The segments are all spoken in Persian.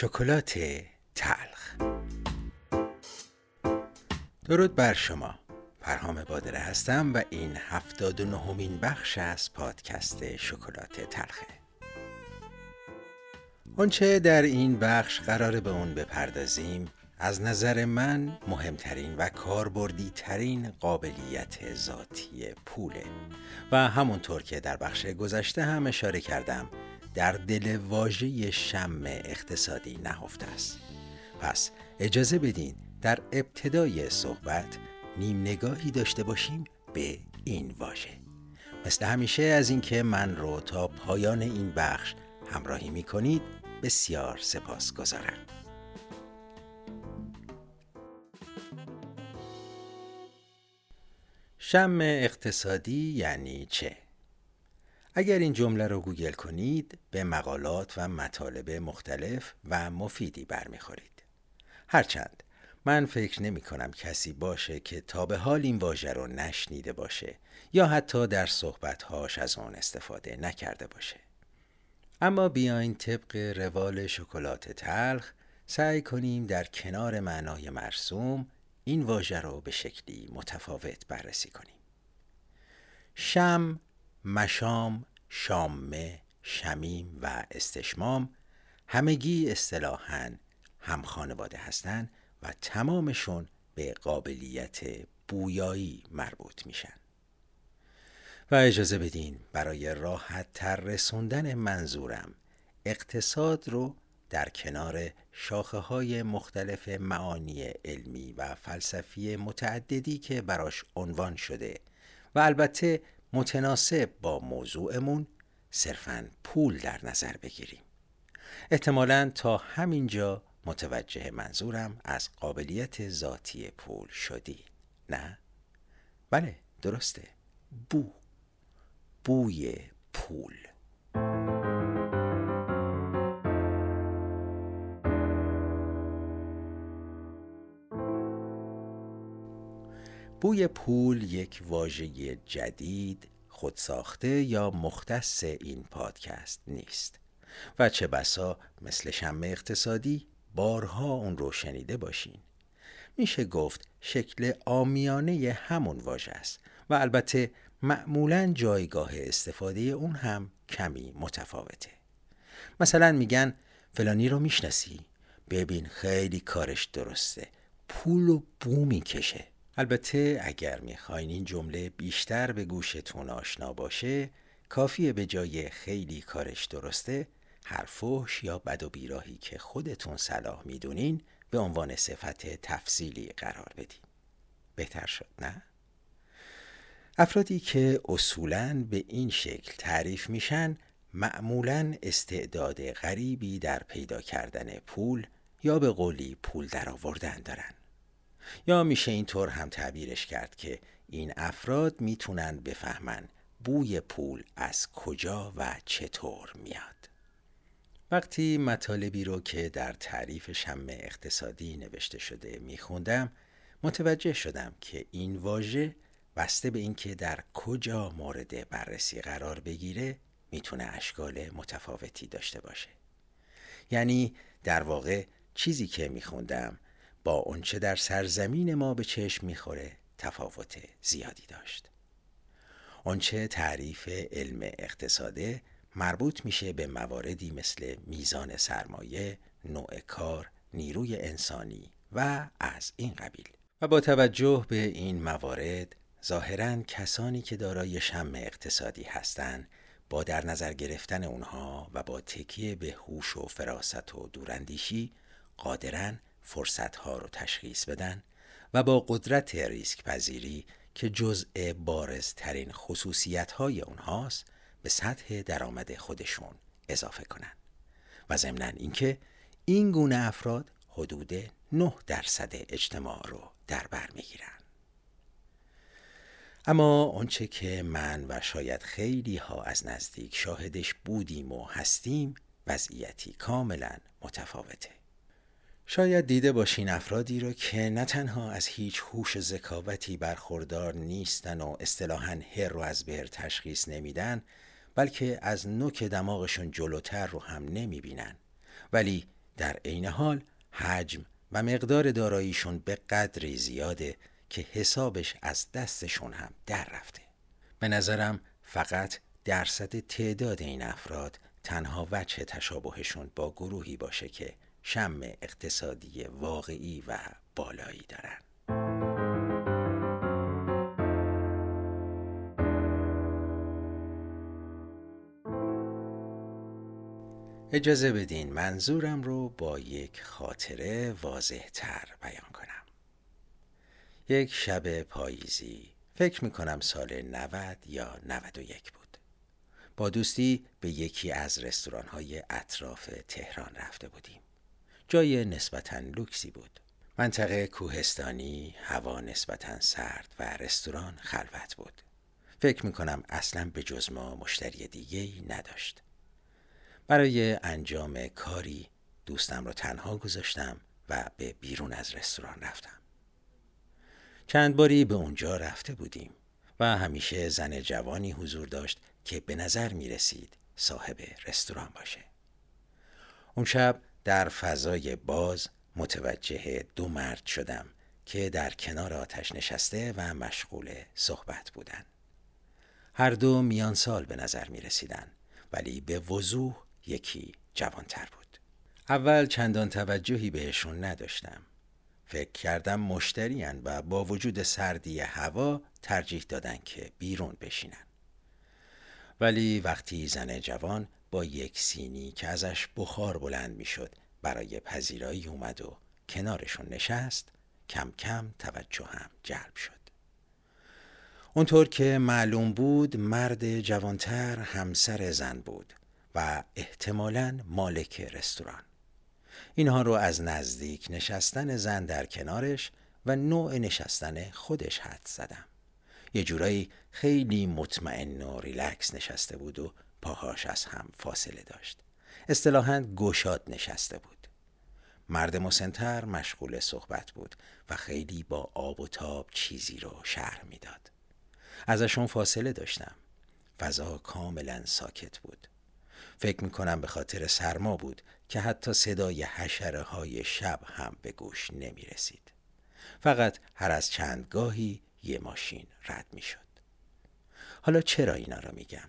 شکلات تلخ. درود بر شما. پرهام بادره هستم و این هفتاد و نهمین بخش از پادکست شکلات تلخه. آنچه در این بخش قرار به اون بپردازیم از نظر من مهمترین و کاربردی ترین قابلیت ذاتی پوله. و همونطور که در بخش گذشته هم اشاره کردم در دل واژه شم اقتصادی نهفته است. پس اجازه بدین در ابتدای صحبت نیم نگاهی داشته باشیم به این واژه. مثل همیشه از اینکه من رو تا پایان این بخش همراهی می کنید بسیار سپاس گذارم. شم اقتصادی یعنی چه؟ اگر این جمله رو گوگل کنید به مقالات و مطالب مختلف و مفیدی برمیخورید. هرچند من فکر نمی کنم کسی باشه که تا به حال این واژه رو نشنیده باشه یا حتی در صحبتهاش از اون استفاده نکرده باشه. اما بیاین طبق روال شکلات تلخ سعی کنیم در کنار معنای مرسوم این واژه رو به شکلی متفاوت بررسی کنیم. شم مشام، شامه، شمیم و استشمام همگی اصطلاحاً هم خانواده هستند و تمامشون به قابلیت بویایی مربوط میشن. و اجازه بدین برای راحت تر رسوندن منظورم اقتصاد رو در کنار شاخه های مختلف معانی علمی و فلسفی متعددی که براش عنوان شده و البته متناسب با موضوعمون صرفا پول در نظر بگیریم. احتمالا تا همینجا متوجه منظورم از قابلیت ذاتی پول شدی نه؟ بله درسته. بو. بوی پول. بوی پول یک واژه جدید خودساخته یا مختص این پادکست نیست. و چه بسا مثل شم اقتصادی بارها اون رو شنیده باشین. میشه گفت شکل آمیانه همون واژه است و البته معمولا جایگاه استفاده اون هم کمی متفاوته. مثلا میگن فلانی رو می‌شناسی؟ ببین خیلی کارش درسته. پول و بو می‌کشه. البته اگر می‌خواین این جمله بیشتر به گوشتون آشنا باشه کافیه به جای خیلی کارش درسته هر فحش یا بد و بیراهی که خودتون صلاح می‌دونین به عنوان صفت تفصیلی قرار بدین بهتر شد نه؟ افرادی که اصولاً به این شکل تعریف میشن معمولاً استعداد غریبی در پیدا کردن پول یا به قولی پول درآوردن دارن یا میشه اینطور هم تعبیرش کرد که این افراد می‌تونن بفهمن بوی پول از کجا و چطور میاد. وقتی مطالبی رو که در تعریف شم اقتصادی نوشته شده میخوندم متوجه شدم که این واژه بسته به اینکه در کجا مورد بررسی قرار بگیره می‌تونه اشکال متفاوتی داشته باشه. یعنی در واقع چیزی که میخوندم با اونچه در سرزمین ما به چشم می‌خوره تفاوت زیادی داشت. آنچه تعریف علم اقتصاده مربوط میشه به مواردی مثل میزان سرمایه، نوع کار، نیروی انسانی و از این قبیل. و با توجه به این موارد ظاهرا کسانی که دارای شم اقتصادی هستند با در نظر گرفتن اونها و با تکیه به هوش و فراست و دوراندیشی قادرن فرصتها رو تشخیص بدن و با قدرت ریسک پذیری که جزء بارزترین خصوصیت های اونهاست به سطح درآمد خودشون اضافه کنن. و ضمنا اینکه این گونه افراد حدود 9 درصد اجتماع رو در بر می‌گیرن. اما آنچه که من و شاید خیلی ها از نزدیک شاهدش بودیم و هستیم وضعیتی کاملا متفاوته. شاید دیده باشین افرادی را که نه تنها از هیچ هوش ذکاوتی برخوردار نیستن و اصطلاحا هر رو از بهر تشخیص نمیدن بلکه از نوک دماغشون جلوتر رو هم نمی‌بینن. ولی در عین حال حجم و مقدار داراییشون به قدری زیاده که حسابش از دستشون هم در رفته. به نظرم فقط درصد تعداد این افراد تنها وجه تشابهشون با گروهی باشه که شم اقتصادی واقعی و بالایی دارن اجازه بدین منظورم رو با یک خاطره واضح تر بیان کنم. یک شب پاییزی فکر می کنم سال 90 یا 91 بود. با دوستی به یکی از رستوران های اطراف تهران رفته بودیم. جای نسبتا لوکسی بود. منطقه کوهستانی هوا نسبتا سرد و رستوران خلوت بود. فکر می کنم اصلا به جز ما مشتری دیگه نداشت. برای انجام کاری دوستم رو تنها گذاشتم و به بیرون از رستوران رفتم. چند باری به اونجا رفته بودیم و همیشه زن جوانی حضور داشت که به نظر می رسید صاحب رستوران باشه. اون شب در فضای باز متوجه دو مرد شدم که در کنار آتش نشسته و مشغول صحبت بودند. هر دو میان سال به نظر می رسیدن ولی به وضوح یکی جوانتر بود. اول چندان توجهی بهشون نداشتم. فکر کردم مشتریان و با وجود سردی هوا ترجیح دادن که بیرون بشینن. ولی وقتی زن جوان با یک سینی که ازش بخار بلند می‌شد برای پذیرایی اومد و کنارشون نشست کم کم توجه هم جلب شد. اونطور که معلوم بود مرد جوانتر همسر زن بود و احتمالا مالک رستوران. اینها رو از نزدیک نشستن زن در کنارش و نوع نشستن خودش حد زدم. یه جورایی خیلی مطمئن و ریلکس نشسته بود و پاهاش از هم فاصله داشت اصطلاحا گشاد نشسته بود مرد مسنتر مشغول صحبت بود و خیلی با آب و تاب چیزی رو شهر می‌داد ازشون فاصله داشتم فضا کاملا ساکت بود فکر می کنم به خاطر سرما بود که حتی صدای حشره های شب هم به گوش نمی رسید. فقط هر از چند گاهی یه ماشین رد می شد. حالا چرا اینا را میگم؟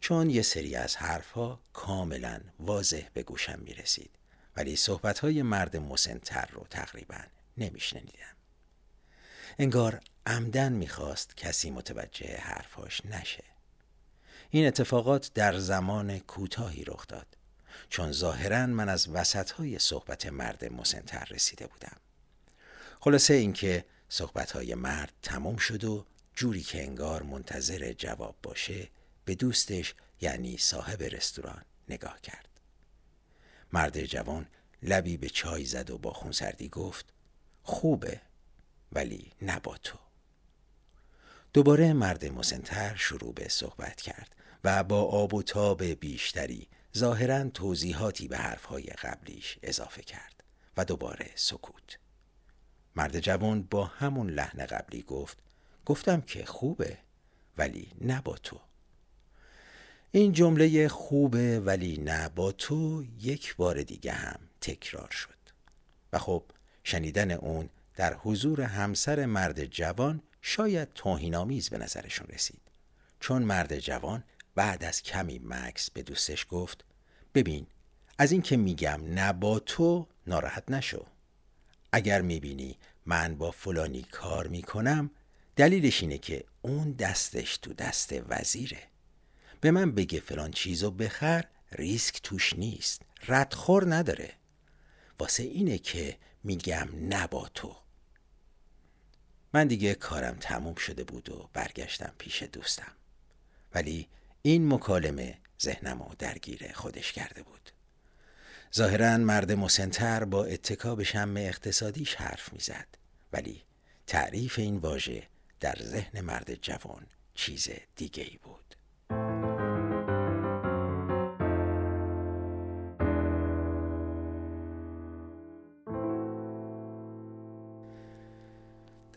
چون یه سری از حرفها کاملا واضح به گوشم می رسید ولی صحبت های مرد مسنتر رو تقریبا نمیشنیدم. انگار عمدن می‌خواست کسی متوجه حرفاش نشه. این اتفاقات در زمان کوتاهی رخ داد چون ظاهرا من از وسطهای صحبت مرد مسنتر رسیده بودم. خلاصه اینکه صحبت های مرد تمام شد و جوری که انگار منتظر جواب باشه به دوستش یعنی صاحب رستوران نگاه کرد. مرد جوان لبی به چای زد و با خونسردی گفت خوبه ولی نه با تو. دوباره مرد مسنتر شروع به صحبت کرد و با آب و تاب بیشتری ظاهرا توضیحاتی به حرفهای قبلیش اضافه کرد و دوباره سکوت. مرد جوان با همون لحن قبلی گفت گفتم که خوبه ولی نه با تو. این جمله خوبه ولی نه با تو یک بار دیگه هم تکرار شد. و خب شنیدن اون در حضور همسر مرد جوان شاید توهینآمیز به نظرشون رسید. چون مرد جوان بعد از کمی مکس به دوستش گفت ببین از این که میگم نه با تو ناراحت نشو. اگر می‌بینی من با فلانی کار می‌کنم دلیلش اینه که اون دستش تو دست وزیره. به من بگه فلان چیزو بخر ریسک توش نیست. ردخور نداره. واسه اینه که میگم نبا تو. من دیگه کارم تموم شده بود و برگشتم پیش دوستم. ولی این مکالمه ذهنمو درگیر خودش کرده بود. ظاهرا مرد مسنتر با اتکا به شم اقتصادیش حرف می‌زد. ولی تعریف این واژه در ذهن مرد جوان چیز دیگه ای بود.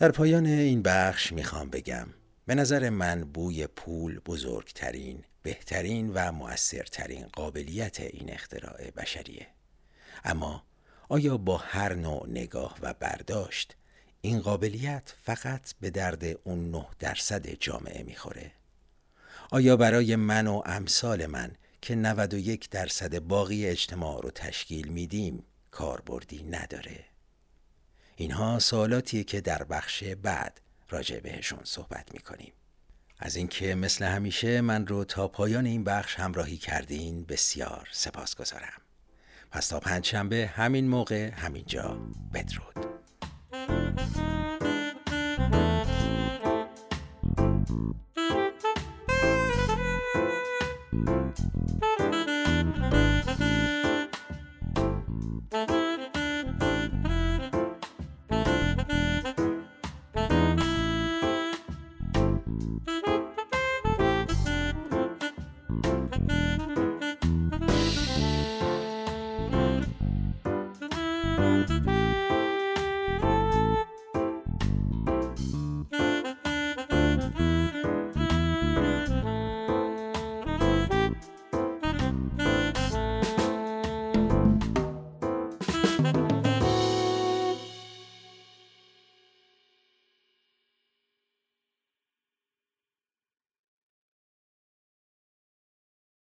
در پایان این بخش می‌خوام بگم به نظر من بوی پول بزرگترین، بهترین و مؤثرترین قابلیت این اختراع بشریه اما آیا با هر نوع نگاه و برداشت این قابلیت فقط به درد اون نه درصد جامعه می‌خوره؟ آیا برای من و امثال من که 91 درصد باقی اجتماع رو تشکیل میدیم کاربردی نداره؟ اینها سوالاتیه که در بخش بعد راجع بهشون صحبت می‌کنیم. از اینکه مثل همیشه من رو تا پایان این بخش همراهی کردین بسیار سپاس گذارم. پس تا پنجشنبه همین موقع همینجا بدرود. Música